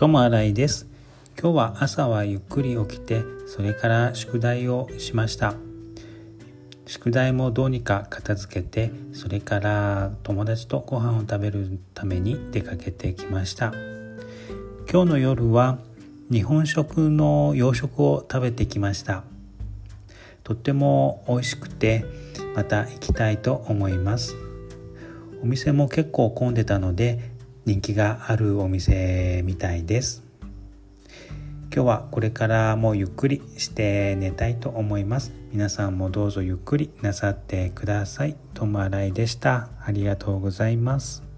ともあらいです。今日は朝はゆっくり起きてそれから宿題をしました。宿題もどうにか片付けてそれから友達とご飯を食べるために出かけてきました。今日の夜は日本食の洋食を食べてきました。とっても美味しくてまた行きたいと思います。お店も結構混んでたので人気があるお店みたいです今日はこれからもゆっくりして寝たいと思います皆さんもどうぞゆっくりなさってください。ともあらいでした。ありがとうございます。